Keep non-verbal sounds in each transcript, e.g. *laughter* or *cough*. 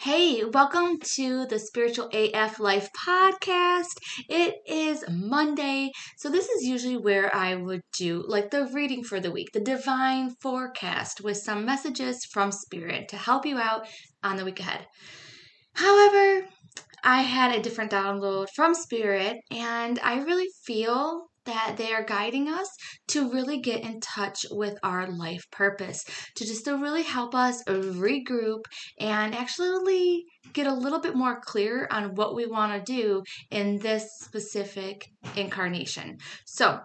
Hey, welcome to the Spiritual AF Life podcast. It is Monday, so this is usually where I would do like the reading for the week, the divine forecast with some messages from Spirit to help you out on the week ahead. However, I had a different download from Spirit, and I really feel that they are guiding us to really get in touch with our life purpose, to just to really help us regroup and actually get a little bit more clear on what we want to do in this specific incarnation. So,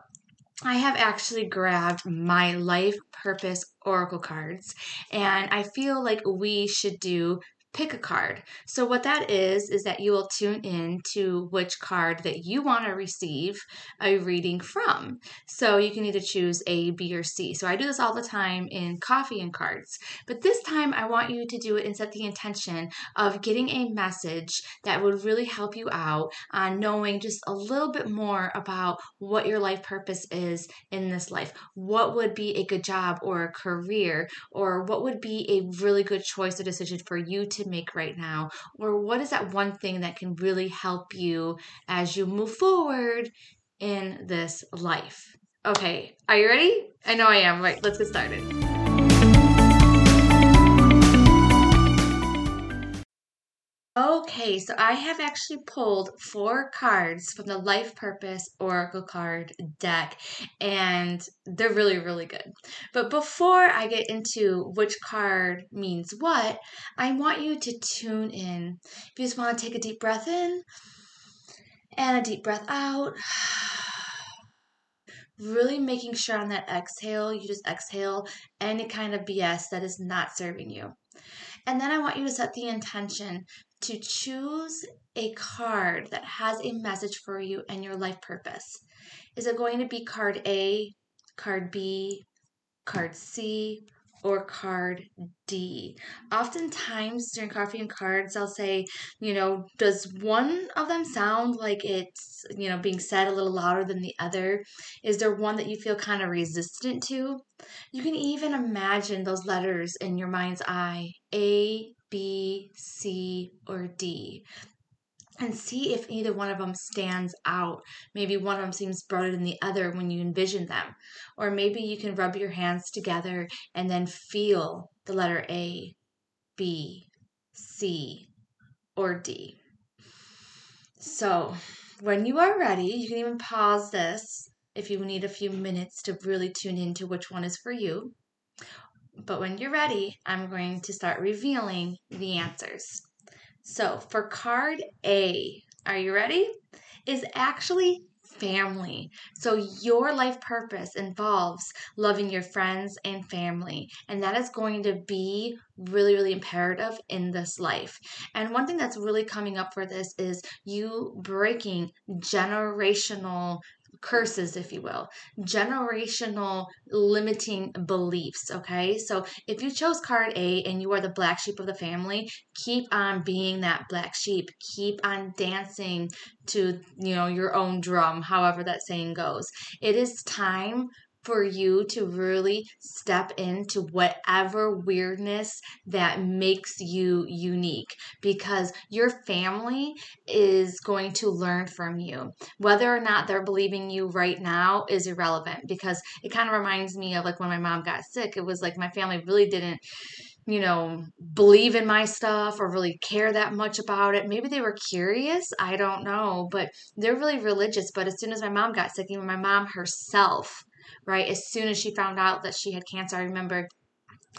I have actually grabbed my life purpose oracle cards, and I feel like we should do pick a card. So what that is is that you will tune in to which card that you want to receive a reading from. So you can either choose A, B, or C. So I do this all the time in coffee and cards. But this time I want you to do it and set the intention of getting a message that would really help you out on knowing just a little bit more about what your life purpose is in this life. What would be a good job or a career or what would be a really good choice or decision for you to make right now? Or what is that one thing that can really help you as you move forward in this life? Okay, are you ready? I know I am. Right, let's get started. Okay, so I have actually pulled four cards from the Life Purpose Oracle card deck, and they're really, really good. But before I get into which card means what, I want you to tune in. If you just want to take a deep breath in and a deep breath out, *sighs* really making sure on that exhale, you just exhale any kind of BS that is not serving you. And then I want you to set the intention to choose a card that has a message for you and your life purpose. Is it going to be card A, card B, card C, or card D. Oftentimes during coffee and cards, I'll say, you know, does one of them sound like it's, you know, being said a little louder than the other? Is there one that you feel kind of resistant to? You can even imagine those letters in your mind's eye A, B, C, or D and see if either one of them stands out. Maybe one of them seems broader than the other when you envision them. Or maybe you can rub your hands together and then feel the letter A, B, C, or D. So, when you are ready, you can even pause this if you need a few minutes to really tune into which one is for you. But when you're ready, I'm going to start revealing the answers. So for card A, are you ready? Is actually family. So your life purpose involves loving your friends and family. And that is going to be really, really imperative in this life. And one thing that's really coming up for this is you breaking generational curses, if you will, generational limiting beliefs. Okay, so if you chose card A and you are the black sheep of the family, keep on being that black sheep. Keep on dancing to you know your own drum, however that saying goes. It is time for you to really step into whatever weirdness that makes you unique because your family is going to learn from you. Whether or not they're believing you right now is irrelevant because it kind of reminds me of like when my mom got sick. It was like my family really didn't you know, believe in my stuff or really care that much about it. Maybe they were curious. I don't know. But they're really religious. But as soon as my mom got sick, even my mom herself right? As soon as she found out that she had cancer, I remember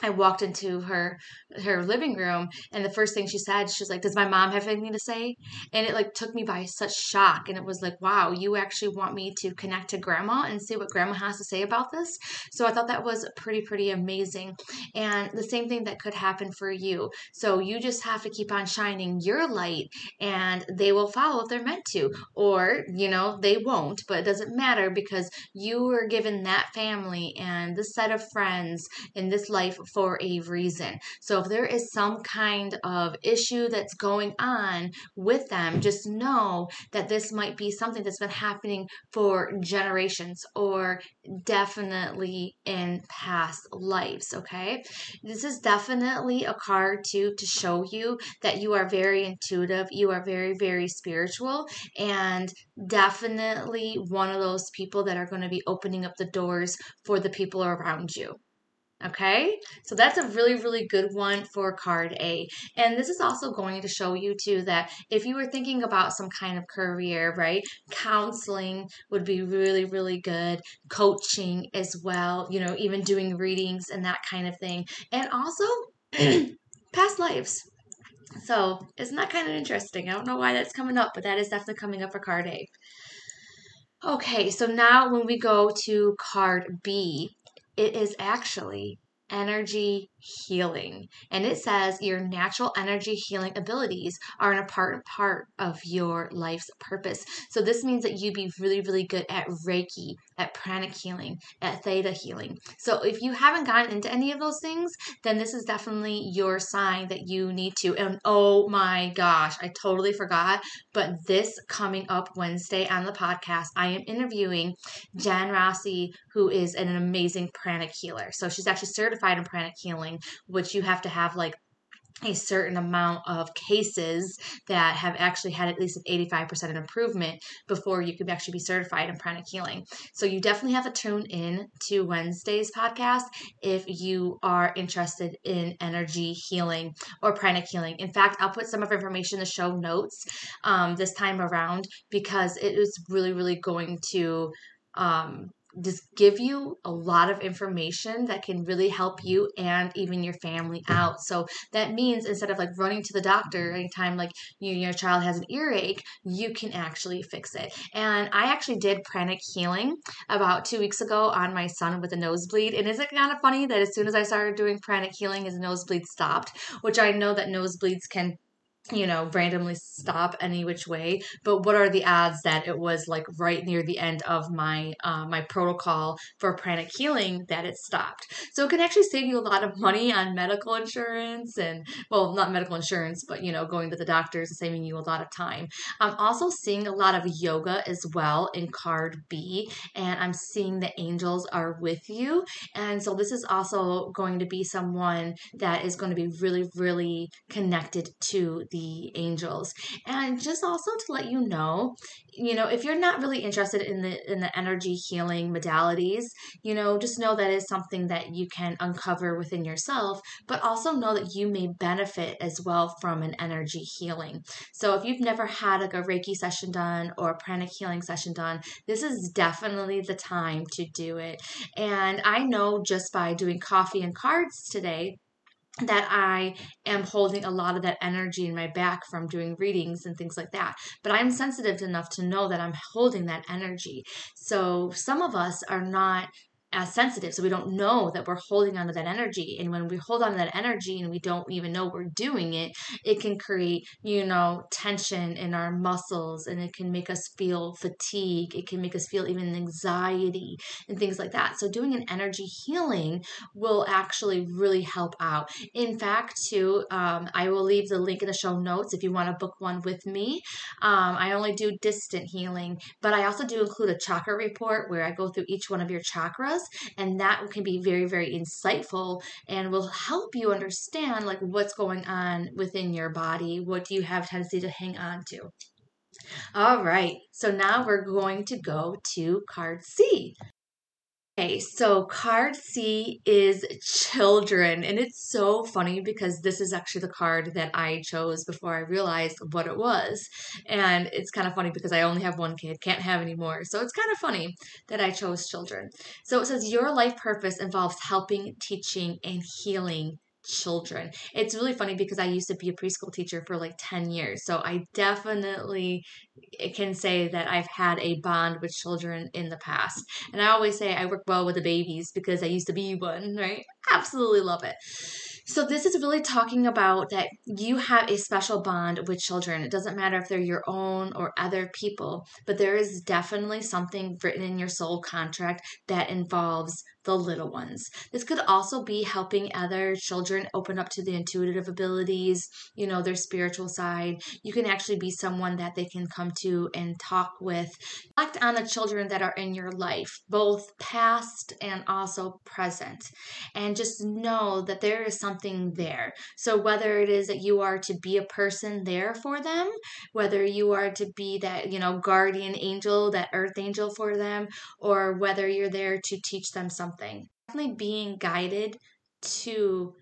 I walked into her her living room and the first thing she said she was like does my mom have anything to say? And it like took me by such shock and it was like wow you actually want me to connect to grandma and see what grandma has to say about this? So I thought that was pretty pretty amazing and the same thing that could happen for you. So you just have to keep on shining your light and they will follow if they're meant to or you know they won't but it doesn't matter because you were given that family and this set of friends in this life for a reason. So if there is some kind of issue that's going on with them, just know that this might be something that's been happening for generations or definitely in past lives, okay? This is definitely a card too to show you that you are very intuitive, you are very very spiritual and definitely one of those people that are going to be opening up the doors for the people around you. Okay, so that's a really, really good one for card A. And this is also going to show you too that if you were thinking about some kind of career, right, counseling would be really, really good, coaching as well, you know, even doing readings and that kind of thing. And also *clears throat* past lives. So isn't that kind of interesting? I don't know why that's coming up, but that is definitely coming up for card A. Okay, so now when we go to card B, it is actually energy healing. And it says your natural energy healing abilities are an important part of your life's purpose. So this means that you'd be really, really good at Reiki, at pranic healing, at theta healing. So if you haven't gotten into any of those things, then this is definitely your sign that you need to. And oh my gosh, I totally forgot. But this coming up Wednesday on the podcast, I am interviewing Jen Rossi, who is an amazing pranic healer. So she's actually certified in pranic healing which you have to have like a certain amount of cases that have actually had at least an 85% improvement before you could actually be certified in pranic healing. So you definitely have to tune in to Wednesday's podcast if you are interested in energy healing or pranic healing. In fact, I'll put some of information in the show notes um, this time around because it is really, really going to um, just give you a lot of information that can really help you and even your family out. So that means instead of like running to the doctor anytime like you your child has an earache, you can actually fix it. And I actually did pranic healing about two weeks ago on my son with a nosebleed. And is it kind of funny that as soon as I started doing pranic healing, his nosebleed stopped, which I know that nosebleeds can you know, randomly stop any which way. But what are the odds that it was like right near the end of my uh, my protocol for pranic healing that it stopped? So it can actually save you a lot of money on medical insurance and well, not medical insurance, but you know, going to the doctors and saving you a lot of time. I'm also seeing a lot of yoga as well in card B, and I'm seeing the angels are with you, and so this is also going to be someone that is going to be really, really connected to the angels. And just also to let you know, you know, if you're not really interested in the in the energy healing modalities, you know, just know that is something that you can uncover within yourself, but also know that you may benefit as well from an energy healing. So if you've never had like a Reiki session done or a pranic healing session done, this is definitely the time to do it. And I know just by doing coffee and cards today that I am holding a lot of that energy in my back from doing readings and things like that. But I'm sensitive enough to know that I'm holding that energy. So some of us are not as sensitive so we don't know that we're holding on to that energy. And when we hold on to that energy and we don't even know we're doing it it can create you know tension in our muscles and it can make us feel fatigue. It can make us feel even anxiety and things like that. So doing an energy healing will actually really help out. In fact too um, i will leave the link in the show notes if you want to book one with me. Um, i only do distant healing but i also do include a chakra report where i go through each one of your chakras and that can be very very insightful and will help you understand like what's going on within your body what do you have tendency to hang on to. All right so now we're going to go to card c Okay, so card C is children, and it's so funny because this is actually the card that I chose before I realized what it was. And it's kind of funny because I only have one kid, can't have any more. So it's kind of funny that I chose children. So it says your life purpose involves helping, teaching, and healing children. It's really funny because I used to be a preschool teacher for like 10 years. So I definitely can say that I've had a bond with children in the past. And I always say I work well with the babies because I used to be one, right? Absolutely love it. So, this is really talking about that you have a special bond with children. It doesn't matter if they're your own or other people, but there is definitely something written in your soul contract that involves the little ones. This could also be helping other children open up to the intuitive abilities, you know, their spiritual side. You can actually be someone that they can come to and talk with. Act on the children that are in your life, both past and also present. And just know that there is something there. So whether it is that you are to be a person there for them, whether you are to be that, you know, guardian angel, that earth angel for them, or whether you're there to teach them something. Definitely being guided to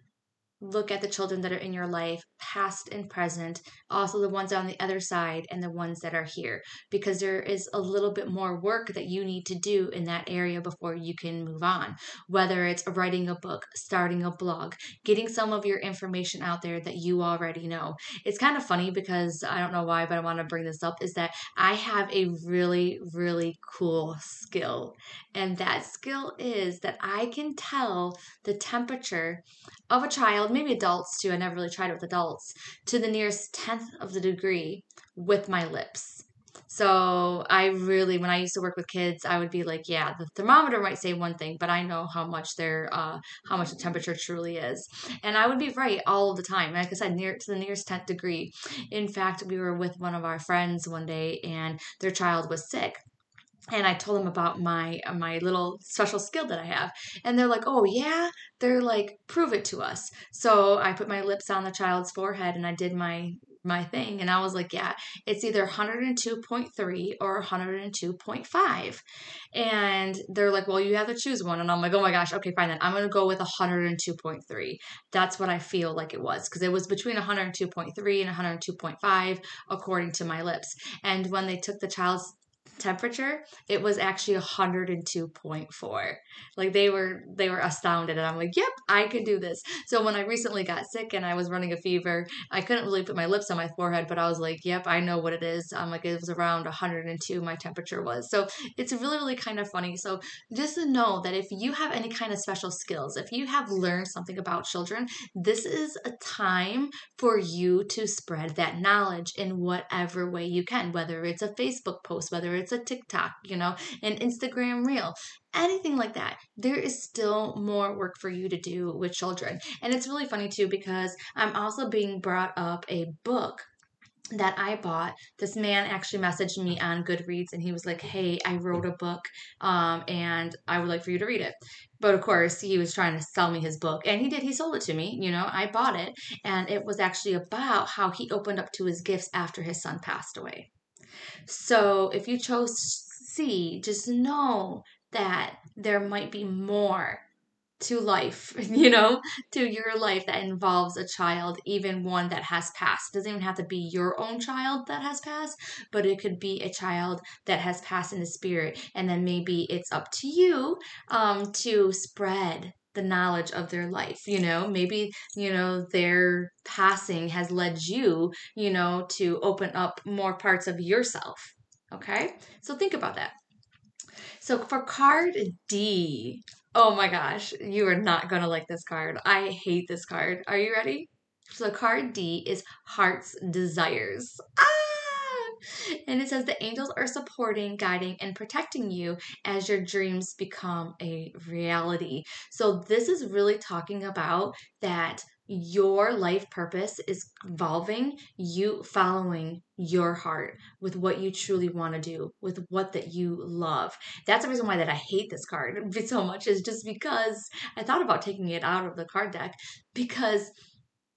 look at the children that are in your life, past and present, also the ones on the other side and the ones that are here, because there is a little bit more work that you need to do in that area before you can move on. Whether it's writing a book, starting a blog, getting some of your information out there that you already know. It's kind of funny because I don't know why, but I want to bring this up is that I have a really, really cool skill. And that skill is that I can tell the temperature of a child, maybe adults too, I never really tried it with adults, to the nearest tenth of the degree with my lips. So I really, when I used to work with kids, I would be like, yeah, the thermometer might say one thing, but I know how much their, uh, how much the temperature truly is, and I would be right all the time. Like I said, near to the nearest tenth degree. In fact, we were with one of our friends one day, and their child was sick, and I told them about my uh, my little special skill that I have, and they're like, "Oh yeah," they're like, "Prove it to us." So I put my lips on the child's forehead, and I did my my thing, and I was like, "Yeah, it's either 102.3 or 102.5," and they're like, "Well, you have to choose one," and I'm like, "Oh my gosh, okay, fine then. I'm gonna go with 102.3." That's what I feel like it was because it was between 102.3 and 102.5 according to my lips. And when they took the child's temperature, it was actually 102.4. Like they were they were astounded and I'm like, "Yep, I could do this." So when I recently got sick and I was running a fever, I couldn't really put my lips on my forehead, but I was like, "Yep, I know what it is." I'm like it was around 102 my temperature was. So it's really really kind of funny. So just to know that if you have any kind of special skills, if you have learned something about children, this is a time for you to spread that knowledge in whatever way you can, whether it's a Facebook post, whether it's a TikTok, you know, an Instagram reel, anything like that. There is still more work for you to do with children. And it's really funny too because I'm also being brought up a book that I bought, this man actually messaged me on Goodreads and he was like, Hey, I wrote a book um, and I would like for you to read it. But of course, he was trying to sell me his book and he did. He sold it to me. You know, I bought it and it was actually about how he opened up to his gifts after his son passed away. So if you chose C, just know that there might be more to life, *laughs* you know, to your life that involves a child, even one that has passed. It doesn't even have to be your own child that has passed, but it could be a child that has passed in the spirit. And then maybe it's up to you um, to spread the knowledge of their life you know? Maybe you know their passing has led you you know to open up more parts of yourself okay? So think about that. So for card d oh my gosh you are not gonna like this card. I hate this card. Are you ready? So card d is heart's desires. Ah and it says the angels are supporting, guiding, and protecting you as your dreams become a reality. So, this is really talking about that your life purpose is evolving you following your heart with what you truly want to do with what that you love that's the reason why that i hate this card *laughs* so much is just because i thought about taking it out of the card deck because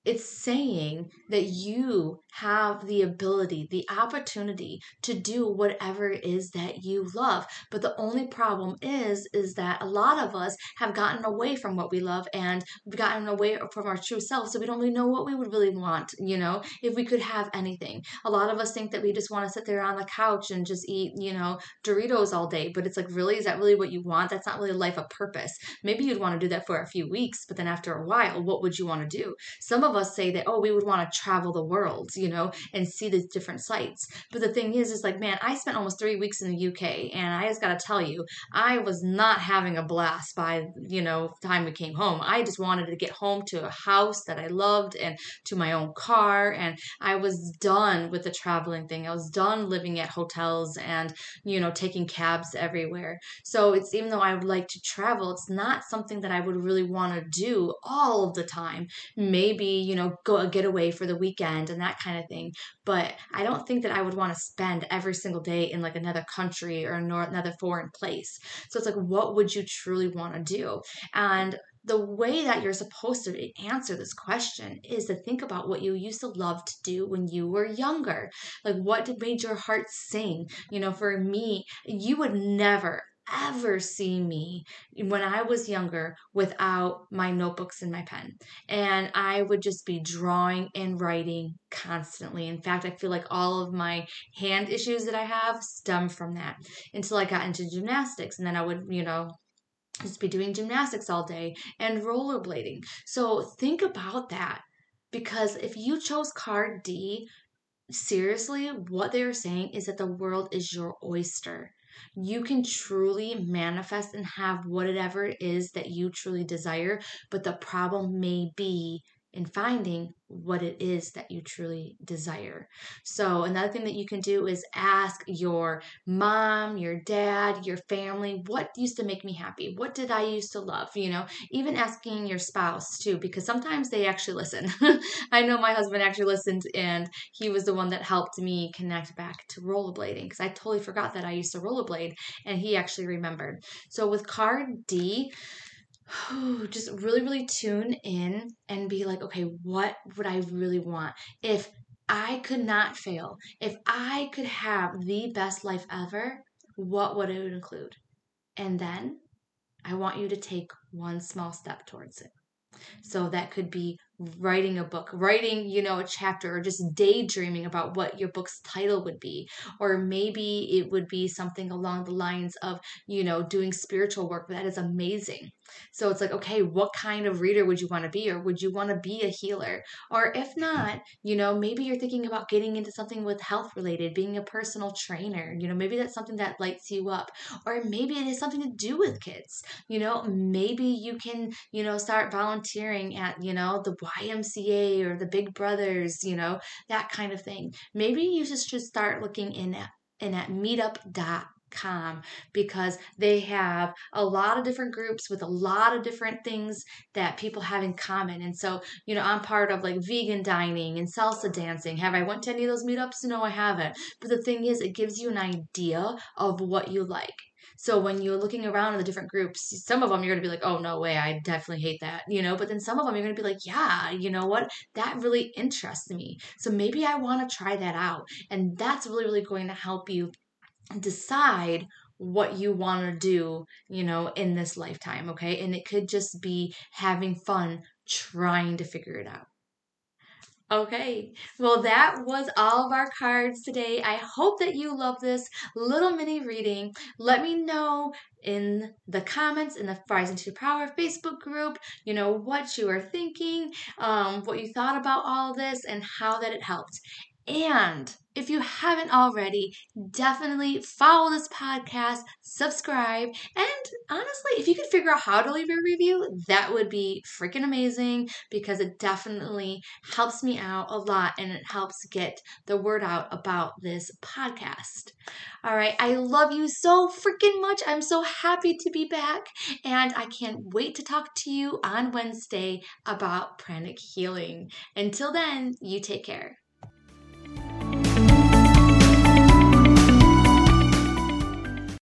it's saying that you have the ability, the opportunity to do whatever it is that you love. But the only problem is, is that a lot of us have gotten away from what we love and we've gotten away from our true self. So we don't really know what we would really want, you know, if we could have anything. A lot of us think that we just want to sit there on the couch and just eat, you know, Doritos all day. But it's like, really, is that really what you want? That's not really a life of purpose. Maybe you'd want to do that for a few weeks, but then after a while, what would you want to do? Some of of us say that, oh, we would want to travel the world, you know, and see these different sites. But the thing is, is like, man, I spent almost three weeks in the UK, and I just got to tell you, I was not having a blast by, you know, time we came home. I just wanted to get home to a house that I loved and to my own car, and I was done with the traveling thing. I was done living at hotels and, you know, taking cabs everywhere. So it's even though I would like to travel, it's not something that I would really want to do all of the time. Maybe, you know, go a getaway for the weekend and that kind of thing. But I don't think that I would want to spend every single day in like another country or another foreign place. So it's like, what would you truly want to do? And the way that you're supposed to answer this question is to think about what you used to love to do when you were younger. Like what made your heart sing? You know, for me, you would never ever see me when I was younger without my notebooks and my pen. And I would just be drawing and writing constantly. In fact, I feel like all of my hand issues that I have stem from that until I got into gymnastics. And then I would, you know, just be doing gymnastics all day and rollerblading. So think about that because if you chose card D, seriously, what they're saying is that the world is your oyster. You can truly manifest and have whatever it is that you truly desire, but the problem may be in finding what it is that you truly desire. So, another thing that you can do is ask your mom, your dad, your family, what used to make me happy? What did I used to love? You know, even asking your spouse too, because sometimes they actually listen. *laughs* I know my husband actually listened and he was the one that helped me connect back to rollerblading because I totally forgot that I used to rollerblade and he actually remembered. So, with card D, *sighs* just really, really tune in and be like, okay, what would I really want? If I could not fail, if I could have the best life ever, what would it include? And then I want you to take one small step towards it. So that could be writing a book, writing, you know, a chapter, or just daydreaming about what your book's title would be. Or maybe it would be something along the lines of, you know, doing spiritual work. That is amazing. So it's like, okay, what kind of reader would you want to be? Or would you want to be a healer? Or if not, you know, maybe you're thinking about getting into something with health related, being a personal trainer. You know, maybe that's something that lights you up. Or maybe it is something to do with kids. You know, maybe you can, you know, start volunteering at, you know, the YMCA or the Big Brothers, you know, that kind of thing. Maybe you just should start looking in at, in at meetup.com because they have a lot of different groups with a lot of different things that people have in common. And so, you know, I'm part of like vegan dining and salsa dancing. Have I went to any of those meetups? No, I haven't. But the thing is, it gives you an idea of what you like. So when you're looking around in the different groups, some of them you're going to be like, oh, no way, I definitely hate that, you know, but then some of them you're going to be like, yeah, you know what, that really interests me. So maybe I want to try that out. And that's really, really going to help you decide what you want to do, you know, in this lifetime, okay? And it could just be having fun trying to figure it out. Okay, well, that was all of our cards today. I hope that you love this little mini reading. Let me know in the comments in the Rising to Power Facebook group, you know, what you are thinking, um, what you thought about all this, and how that it helped. And if you haven't already, definitely follow this podcast, subscribe, and honestly, if you could figure out how to leave a review, that would be freaking amazing because it definitely helps me out a lot and it helps get the word out about this podcast. All right, I love you so freaking much. I'm so happy to be back, and I can't wait to talk to you on Wednesday about pranic healing. Until then, you take care.